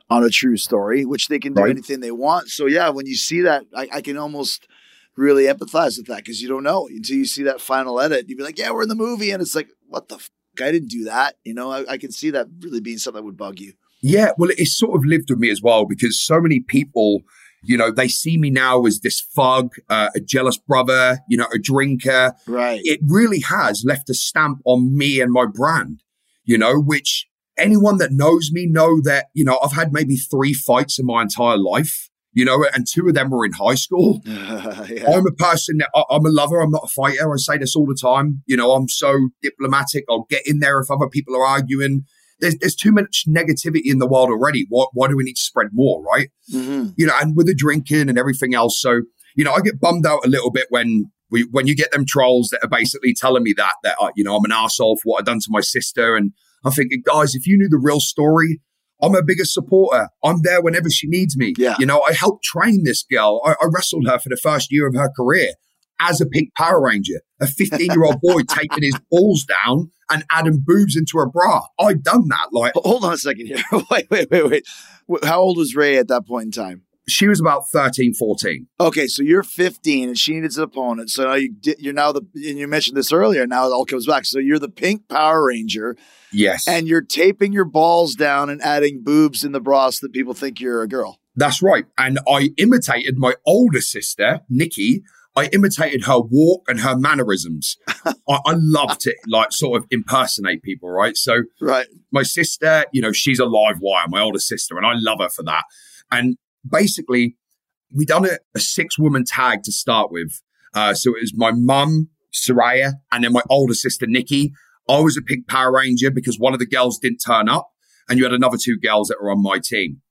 on a true story, which they can do
Right.
anything they want. So yeah, when you see that, I, I can almost really empathize with that because you don't know until you see that final edit. You'd be like, "Yeah, we're in the movie," and it's like, "What the? F- I didn't do that." You know, I, I can see that really being something that would bug you.
Yeah, well, it's sort of lived with me as well because so many people, you know, they see me now as this thug, uh, a jealous brother, you know, a drinker.
Right.
It really has left a stamp on me and my brand, you know, which anyone that knows me know that, you know, I've had maybe three fights in my entire life, you know, and two of them were in high school.
yeah.
I'm a person that I, I'm a lover. I'm not a fighter. I say this all the time. You know, I'm so diplomatic. I'll get in there if other people are arguing. There's, there's too much negativity in the world already. Why, why do we need to spread more, right?
Mhm.
You know, and with the drinking and everything else. So, you know, I get bummed out a little bit when we, when you get them trolls that are basically telling me that, that, uh, you know, I'm an asshole for what I've done to my sister. And I'm thinking, guys, if you knew the real story, I'm her biggest supporter. I'm there whenever she needs me.
Yeah.
You know, I helped train this girl. I, I wrestled her for the first year of her career as a pink Power Ranger, a 15 year old boy taking his balls down and adding boobs into a bra. I'd done that. Like,
Hold on a second here. wait, wait, wait, wait. How old was Ray at that point in time?
She was about 13, 14.
Okay, so you're 15 and she needs an opponent. So now you di- you're now the and you mentioned this earlier. Now it all comes back. So you're the pink Power Ranger,
Yes.
and you're taping your balls down and adding boobs in the bra so that people think you're a girl.
That's right. And I imitated my older sister, Nikki. I imitated her walk and her mannerisms. I, I loved to like sort of impersonate people, right? So
Right.
my sister, you know, she's a live wire, my older sister, and I love her for that. And basically, we done a, a six woman tag to start with. Uh, so it was my mum, Saraya, and then my older sister, Nikki. I was a pink Power Ranger because one of the girls didn't turn up, and you had another two girls that were on my team.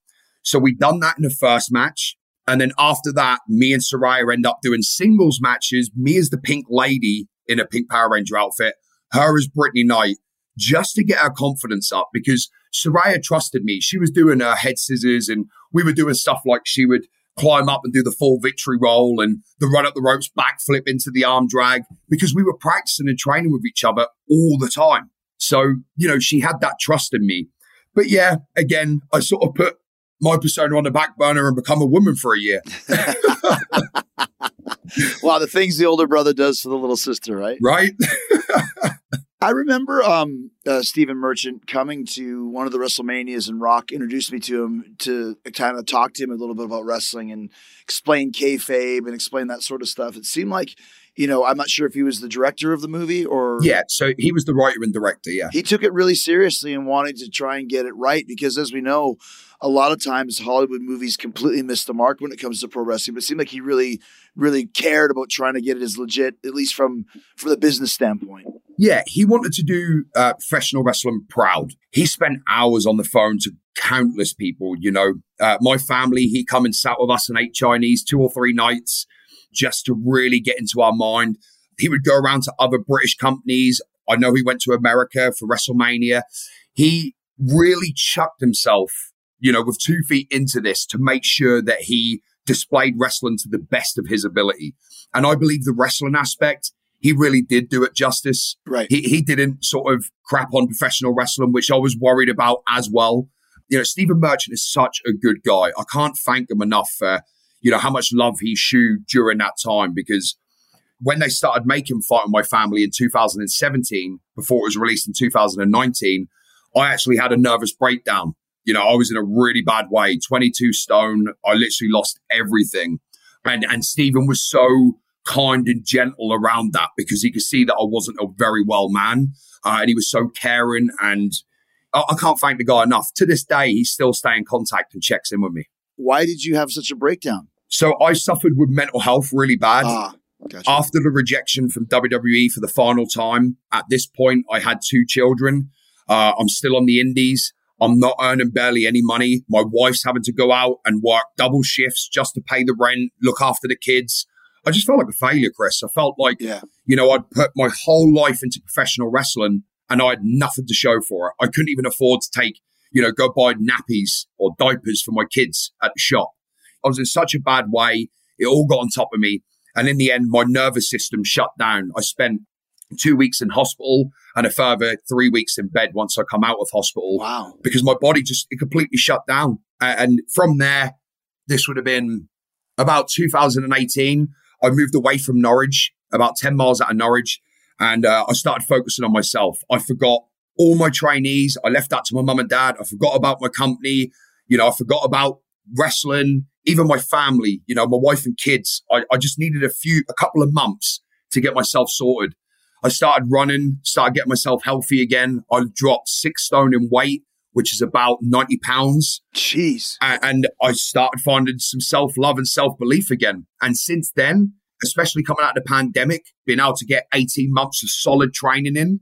So we done that in the first match. And then after that, me and Saraya end up doing singles matches. Me as the pink lady in a pink Power Ranger outfit, her as Brittany Knight, just to get her confidence up because Saraya trusted me. She was doing her head scissors and we were doing stuff like she would climb up and do the full victory roll and the run up the ropes backflip into the arm drag because we were practicing and training with each other all the time. So, you know, she had that trust in me. But yeah, again, I sort of put my persona on the back burner and become a woman for a year.
Wow, the things the older brother does for the little sister, right?
Right?
I remember um, uh, Stephen Merchant coming to one of the WrestleManias, and Rock introduced me to him to kind of talk to him a little bit about wrestling and explain kayfabe and explain that sort of stuff. It seemed like, you know, I'm not sure if he was the director of the movie or
yeah. So he was the writer and director. Yeah.
he took it really seriously and wanted to try and get it right because, as we know, a lot of times Hollywood movies completely miss the mark when it comes to pro wrestling. But it seemed like he really, really cared about trying to get it as legit, at least from from the business standpoint.
Yeah, he wanted to do uh, professional wrestling proud. He spent hours on the phone to countless people. You know, uh, my family, he come and sat with us and ate Chinese two or three nights just to really get into our mind. He would go around to other British companies. I know he went to America for WrestleMania. He really chucked himself, you know, with two feet into this to make sure that he displayed wrestling to the best of his ability. And I believe the wrestling aspect, he really did do it justice.
Right.
He, he didn't sort of crap on professional wrestling, which I was worried about as well. You know, Stephen Merchant is such a good guy. I can't thank him enough for, you know, how much love he showed during that time because when they started making Fight with My Family in 2017, before it was released in 2019, I actually had a nervous breakdown. You know, I was in a really bad way, 22 stone. I literally lost everything. And, and Stephen was so kind and gentle around that because he could see that I wasn't a very well man. Uh, and he was so caring. And I, I can't thank the guy enough. To this day, he's still staying in contact and checks in with me.
Why did you have such a breakdown?
So I suffered with mental health really bad.
Ah, gotcha.
After the rejection from WWE for the final time, at this point, I had two children. Uh, I'm still on the indies. I'm not earning barely any money. My wife's having to go out and work double shifts just to pay the rent, look after the kids. I just felt like a failure, Chris. I felt like,
yeah.
you know, I'd put my whole life into professional wrestling and I had nothing to show for it. I couldn't even afford to take, you know, go buy nappies or diapers for my kids at the shop. I was in such a bad way. It all got on top of me. And in the end, my nervous system shut down. I spent two weeks in hospital and a further three weeks in bed once I come out of hospital
Wow.
because my body just it completely shut down. And from there, this would have been about 2018. I moved away from Norwich, about 10 miles out of Norwich, and uh, I started focusing on myself. I forgot all my trainees. I left that to my mum and dad. I forgot about my company. You know, I forgot about wrestling, even my family, you know, my wife and kids. I, I just needed a few, a couple of months to get myself sorted. I started running, started getting myself healthy again. I dropped six stone in weight, which is about 90 pounds.
Jeez.
And I started finding some self love and self belief again. And since then, especially coming out of the pandemic, being able to get 18 months of solid training in,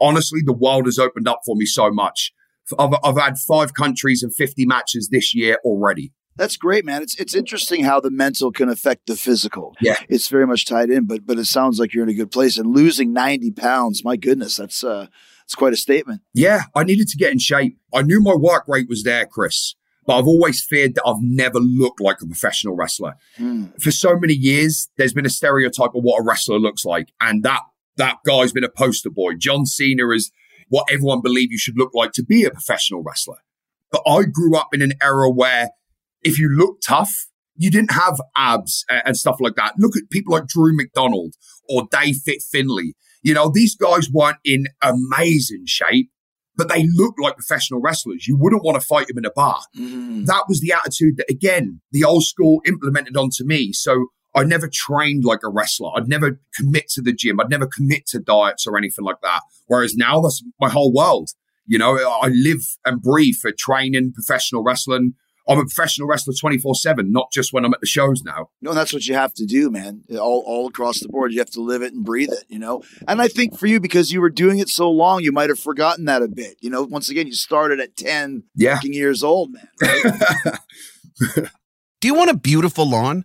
honestly, the world has opened up for me so much. I've, I've had five countries and 50 matches this year already.
That's great, man. It's it's interesting how the mental can affect the physical.
Yeah.
It's very much tied in, but but it sounds like you're in a good place. And losing 90 pounds, my goodness, that's uh it's quite a statement.
Yeah, I needed to get in shape. I knew my work rate was there, Chris, but I've always feared that I've never looked like a professional wrestler.
Hmm.
For so many years, there's been a stereotype of what a wrestler looks like, and that that guy's been a poster boy. John Cena is what everyone believed you should look like to be a professional wrestler. But I grew up in an era where if you look tough, you didn't have abs and, stuff like that. Look at people like Drew McDonald or Dave Fit Finlay. You know, these guys weren't in amazing shape, but they looked like professional wrestlers. You wouldn't want to fight them in a bar.
Mhm.
That was the attitude that, again, the old school implemented onto me. So I never trained like a wrestler. I'd never commit to the gym. I'd never commit to diets or anything like that. Whereas now that's my whole world. You know, I live and breathe for training, professional wrestling. I'm a professional wrestler 24 7, not just when I'm at the shows now.
No, that's what you have to do, man. All, all across the board, you have to live it and breathe it, you know? And I think for you, because you were doing it so long, you might have forgotten that a bit. You know, once again, you started at 10
Yeah.
fucking years old, man. right?
Do you want a beautiful lawn?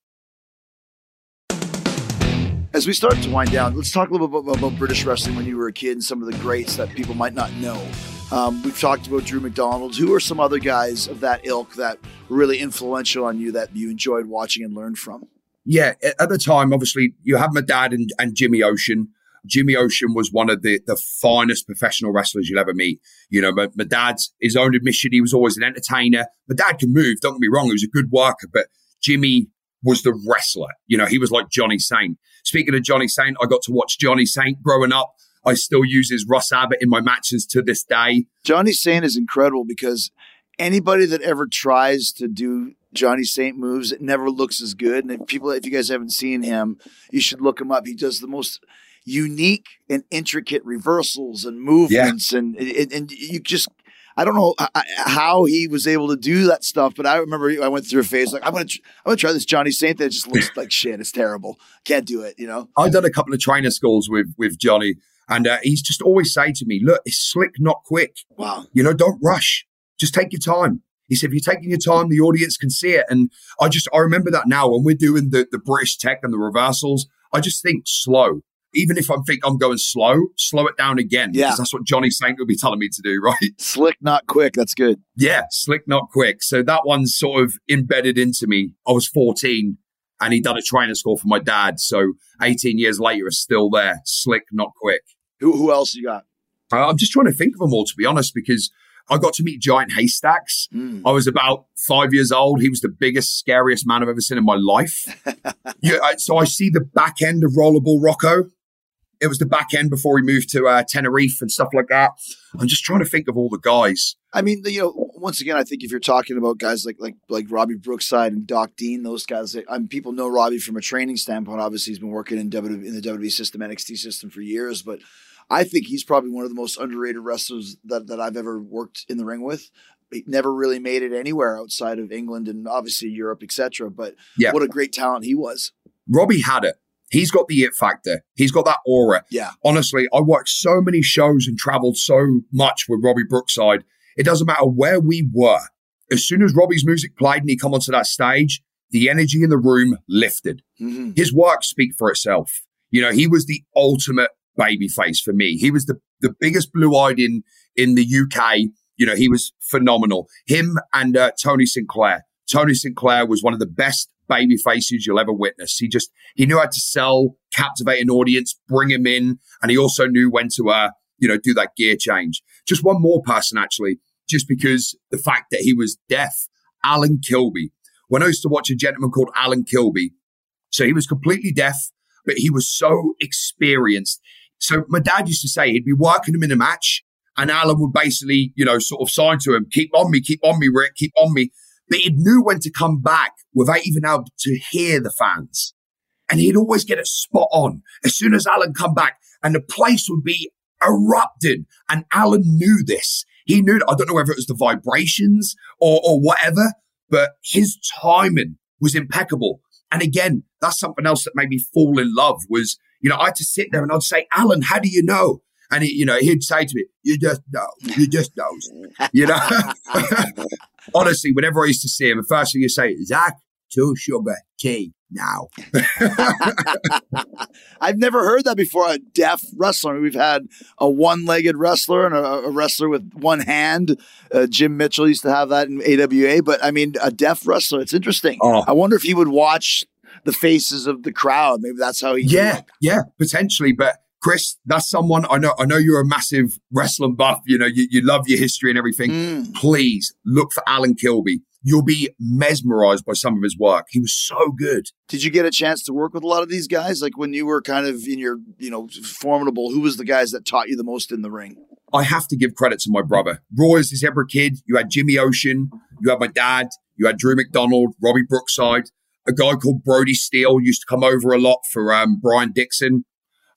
As we start to wind down, let's talk a little bit about, about British wrestling when you were a kid and some of the greats that people might not know. Um, we've talked about Drew McDonald. Who are some other guys of that ilk that were really influential on you that you enjoyed watching and learned from?
yeah, at- the time, obviously, you have my dad and, and Jimmy Ocean. Jimmy Ocean was one of the, the finest professional wrestlers you'll ever meet. You know, my, my dad's his own admission, he was always an entertainer. My dad can move, don't get me wrong, he was a good worker, but Jimmy was the wrestler. You know, he was like Johnny Saint. Speaking of Johnny Saint, I got to watch Johnny Saint growing up. I still use his Russ Abbott in my matches to this day.
Johnny Saint is incredible because anybody that ever tries to do Johnny Saint moves, it never looks as good. And if people, if you guys haven't seen him, you should look him up. He does the most unique and intricate reversals and movements, and, and and you just. I don't know how he was able to do that stuff, but I remember I went through a phase like I'm gonna tr- I'm gonna try this Johnny Saint that just looks like shit. It's terrible. Can't do it. You know.
I've done a couple of trainer schools with with Johnny, and uh, he's just always saying to me, "Look, it's slick, not quick.
Wow.
You know, don't rush. Just take your time." He said, "If you're taking your time, the audience can see it." And I just I remember that now when we're doing the the British tech and the reversals. I just think slow. Even if I think I'm going slow, slow it down again.
Yeah.
Because that's what Johnny Saint would be telling me to do, right?
Slick, not quick. That's good.
Yeah, slick, not quick. So that one's sort of embedded into me. I was 14 and he done a trainer school for my dad. So 18 years later, it's still there. Slick, not quick.
Who who else you got?
Uh, I'm just trying to think of them all, to be honest, because I got to meet Giant Haystacks.
Mm.
I was about five years old. He was the biggest, scariest man I've ever seen in my life. yeah, I, so I see the back end of Rollerball Rocco. It was the back end before we moved to uh, Tenerife and stuff like that. I'm just trying to think of all the guys.
I mean, you know, once again, I think if you're talking about guys like like like Robbie Brookside and Doc Dean, those guys, I mean, people know Robbie from a training standpoint. Obviously, he's been working in WWE, in the WWE system, NXT system for years. But I think he's probably one of the most underrated wrestlers that that I've ever worked in the ring with. He never really made it anywhere outside of England and obviously Europe, etc. But
Yeah.
what a great talent he was.
Robbie had it. He's got the it factor. He's got that aura.
Yeah,
honestly, I worked so many shows and traveled so much with Robbie Brookside. It doesn't matter where we were. As soon as Robbie's music played and he come onto that stage, the energy in the room lifted.
hmm
His work speak for itself. You know, he was the ultimate baby face for me. He was the, the biggest blue eyed in, in the UK. You know, he was phenomenal. Him and uh, Tony St. Clair. Tony St. Clair was one of the best baby faces you'll ever witness. He just, he knew how to sell, captivate an audience, bring him in. And he also knew when to, uh, you know, do that gear change. Just one more person, actually, just because the fact that he was deaf, Alan Kilby. When I used to watch a gentleman called Alan Kilby, so he was completely deaf, but he was so experienced. So my dad used to say he'd be working him in a match, and Alan would basically, you know, sort of sign to him, keep on me, keep on me, Rick, keep on me. But he knew when to come back without even able to hear the fans. And he'd always get it spot on. As soon as Alan come back, and the place would be erupting. And Alan knew this. He knew, I don't know whether it was the vibrations or, or whatever, but his timing was impeccable. And again, that's something else that made me fall in love was, you know, I had to sit there and I'd say, Alan, how do you know? And he, you know, he'd say to me, you just know, you just know, you know. Honestly, whenever I used to see him, the first thing he'd say, Zak, two sugar tea now.
I've never heard that before. A deaf wrestler. We've had a one-legged wrestler and a, a wrestler with one hand. Uh, Jim Mitchell used to have that in AWA, but I mean, a deaf wrestler. It's interesting.
Oh.
I wonder if he would watch the faces of the crowd. Maybe that's how he.
Yeah, yeah, potentially. But Chris, that's someone I know. I know you're a massive wrestling buff. You know, you, you love your history and everything.
Mm.
Please look for Alan Kilby. You'll be mesmerized by some of his work. He was so good.
Did you get a chance to work with a lot of these guys? Like when you were kind of in your, you know, formidable. Who was the guys that taught you the most in the ring?
I have to give credit to my brother. Roy is his ever kid. You had Jimmy Ocean. You had my dad. You had Drew McDonald, Robbie Brookside. A guy called Brody Steele used to come over a lot for um, Brian Dixon.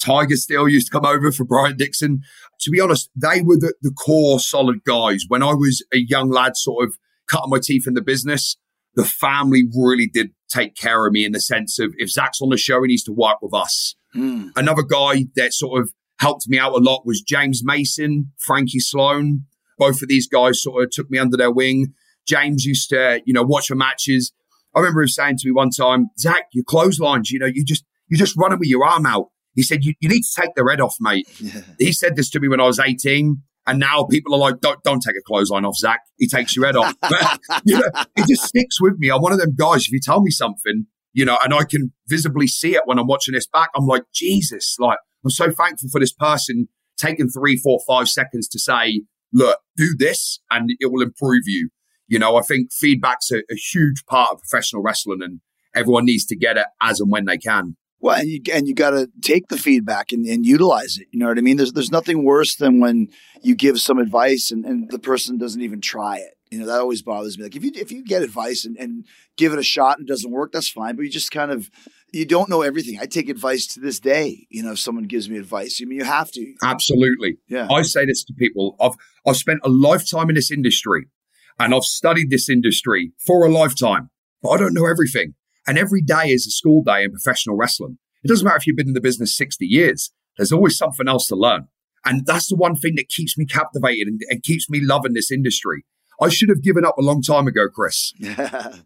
Tiger Steele used to come over for Brian Dixon. To be honest, they were the, the core solid guys. When I was a young lad, sort of cutting my teeth in the business, the family really did take care of me in the sense of if Zak's on the show, he needs to work with us.
Mm.
Another guy that sort of helped me out a lot was James Mason, Frankie Sloan. Both of these guys sort of took me under their wing. James used to, you know, watch my matches. I remember him saying to me one time, Zak, your clotheslines, you know, you just you're just run them with your arm out. He said, you, you need to take the red off, mate. He said this to me when I was 18. And now people are like, don't, don't take a clothesline off, Zak. He takes your head off. But, you know, it just sticks with me. I'm one of them guys. If you tell me something, you know, and I can visibly see it when I'm watching this back, I'm like, Jesus, like, I'm so thankful for this person taking three, four, five seconds to say, look, do this and it will improve you. You know, I think feedback's a, a huge part of professional wrestling and everyone needs to get it as and when they can.
Well, and you and you got to take the feedback and, and utilize it. You know what I mean? There's there's nothing worse than when you give some advice and, and the person doesn't even try it. You know that always bothers me. Like if you if you get advice and, and give it a shot and it doesn't work, that's fine. But you just kind of you don't know everything. I take advice to this day. You know, if someone gives me advice, I mean, you have to.
Absolutely.
Yeah.
I say this to people. I've I've spent a lifetime in this industry and I've studied this industry for a lifetime, but I don't know everything. And every day is a school day in professional wrestling. It doesn't matter if you've been in the business 60 years, there's always something else to learn. And that's the one thing that keeps me captivated and, and keeps me loving this industry. I should have given up a long time ago, Chris,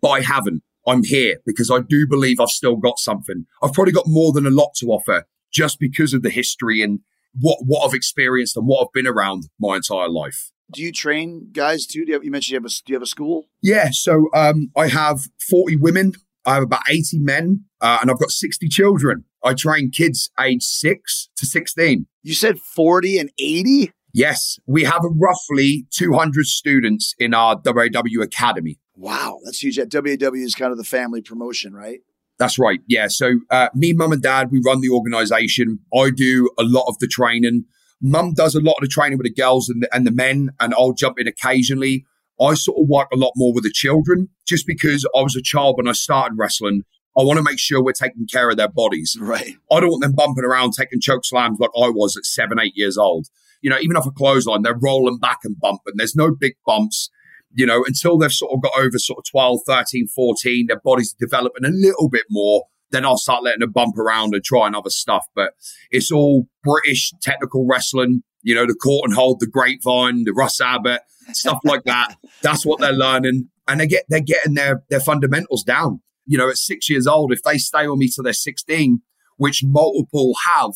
but I haven't. I'm here because I do believe I've still got something. I've probably got more than a lot to offer just because of the history and what, what I've experienced and what I've been around my entire life.
do you train guys too? Do you, have, you mentioned you have a do you have a school?
Yeah, so um, I have 40 women, I have about 80 men, uh, and I've got 60 children. I train kids aged 6 to 16.
You said forty and eighty.
Yes, we have roughly 200 students in our WAW Academy.
Wow, that's huge. At WAW is kind of the family promotion, right?
That's right. Yeah. So uh, me, mum, and dad, we run the organization. I do a lot of the training. Mum does a lot of the training with the girls and the, and the men, and I'll jump in occasionally. I sort of work a lot more with the children just because I was a child when I started wrestling. I want to make sure we're taking care of their bodies.
Right.
I don't want them bumping around taking choke slams like I was at seven, eight years old. You know, even off a clothesline, they're rolling back and bumping. There's no big bumps, you know, until they've sort of got over sort of 12, 13, 14, their body's developing a little bit more. Then I'll start letting them bump around and trying other stuff. But it's all British technical wrestling, you know, the court and hold, the grapevine, the Russ Abbott, stuff like that. That's what they're learning. And they get, they're getting their, their fundamentals down. You know, at six years old, if they stay with me till they're 16, which multiple have,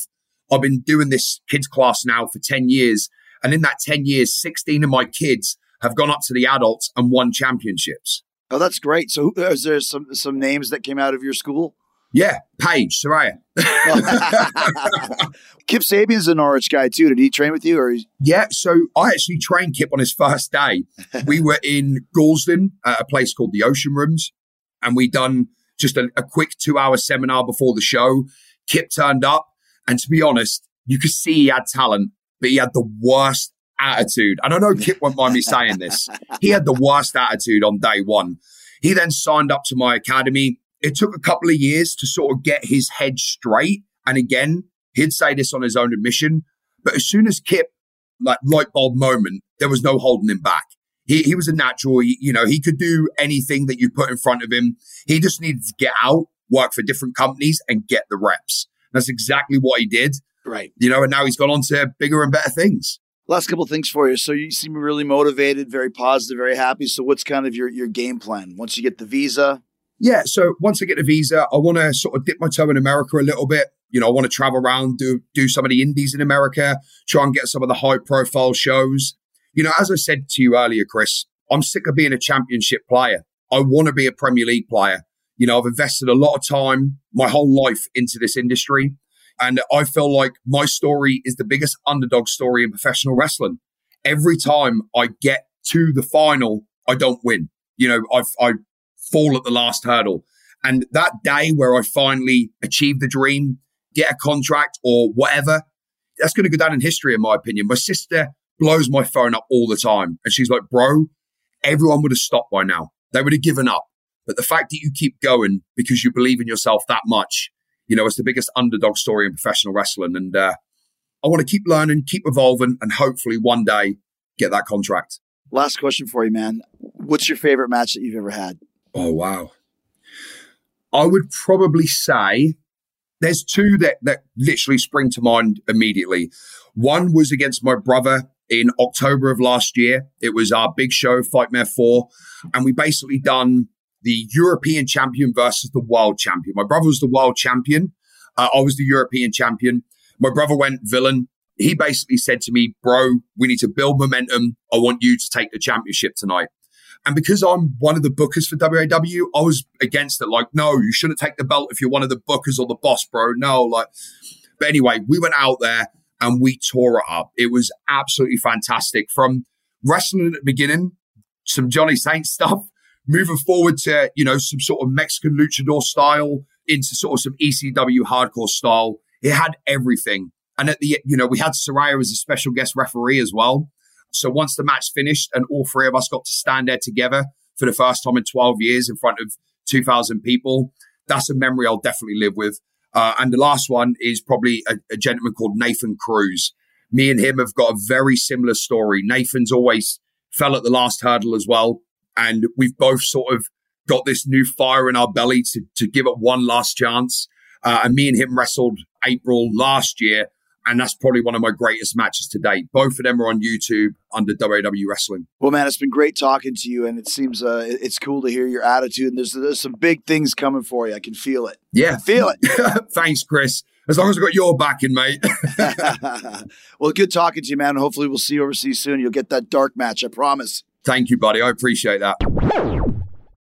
I've been doing this kids class now for 10 years. And in that 10 years, 16 of my kids have gone up to the adults and won championships.
Oh, that's great. So, is there some some names that came out of your school?
Yeah, Paige, Saraya.
Kip Sabian's a Norwich guy too. Did he train with you, or
Yeah, so I actually trained Kip on his first day. we were in Gorleston at a place called the Ocean Rooms, and we done just a, a quick two hour seminar before the show. Kip turned up, and to be honest, you could see he had talent, but he had the worst attitude. And I know Kip won't mind me saying this. He had the worst attitude on day one. He then signed up to my academy. It took a couple of years to sort of get his head straight. And again, he'd say this on his own admission. But as soon as Kip, like light bulb moment, there was no holding him back. He, he was a natural. He, you know, he could do anything that you put in front of him. He just needed to get out, work for different companies and get the reps. That's exactly what he did,
right?
you know, and now he's gone on to bigger and better things.
Last couple things for you. So you seem really motivated, very positive, very happy. So what's kind of your your game plan once you get the visa?
Yeah, so once I get the visa, I want to sort of dip my toe in America a little bit. You know, I want to travel around, do do some of the indies in America, try and get some of the high profile shows. You know, as I said to you earlier, Chris, I'm sick of being a championship player. I want to be a Premier League player. You know, I've invested a lot of time, my whole life into this industry. And I feel like my story is the biggest underdog story in professional wrestling. Every time I get to the final, I don't win. You know, I've, I fall at the last hurdle. And that day where I finally achieve the dream, get a contract or whatever, that's going to go down in history, in my opinion. My sister blows my phone up all the time. And she's like, bro, everyone would have stopped by now. They would have given up. But the fact that you keep going because you believe in yourself that much, you know, it's the biggest underdog story in professional wrestling. And uh, I want to keep learning, keep evolving, and hopefully one day get that contract.
Last question for you, man. What's your favorite match that you've ever had?
Oh, wow. I would probably say there's two that, that literally spring to mind immediately. One was against my brother in October of last year. It was our big show, Fightmare 4. And we basically done the European champion versus the world champion. My brother was the world champion. Uh, I was the European champion. My brother went villain. He basically said to me, bro, we need to build momentum. I want you to take the championship tonight. And because I'm one of the bookers for WAW, I was against it. Like, no, you shouldn't take the belt if you're one of the bookers or the boss, bro. No, like, but anyway, we went out there and we tore it up. It was absolutely fantastic. From wrestling at the beginning, some Johnny Saint stuff, moving forward to, you know, some sort of Mexican luchador style into sort of some ECW hardcore style. It had everything. And at the, you know, we had Saraya as a special guest referee as well. So once the match finished and all three of us got to stand there together for the first time in 12 years in front of 2,000 people, that's a memory I'll definitely live with. Uh, and the last one is probably a, a gentleman called Nathan Cruz. Me and him have got a very similar story. Nathan's always fell at the last hurdle as well. And we've both sort of got this new fire in our belly to, to give it one last chance. Uh, and me and him wrestled April last year and that's probably one of my greatest matches to date. Both of them are on YouTube under WW Wrestling.
Well, man, it's been great talking to you, and it seems uh, it's cool to hear your attitude. And there's there's some big things coming for you. I can feel it.
Yeah,
feel it.
Thanks, Chris. As long as I got your backing, mate.
well, good talking to you, man. Hopefully, we'll see you overseas soon. You'll get that dark match. I promise.
Thank you, buddy. I appreciate that.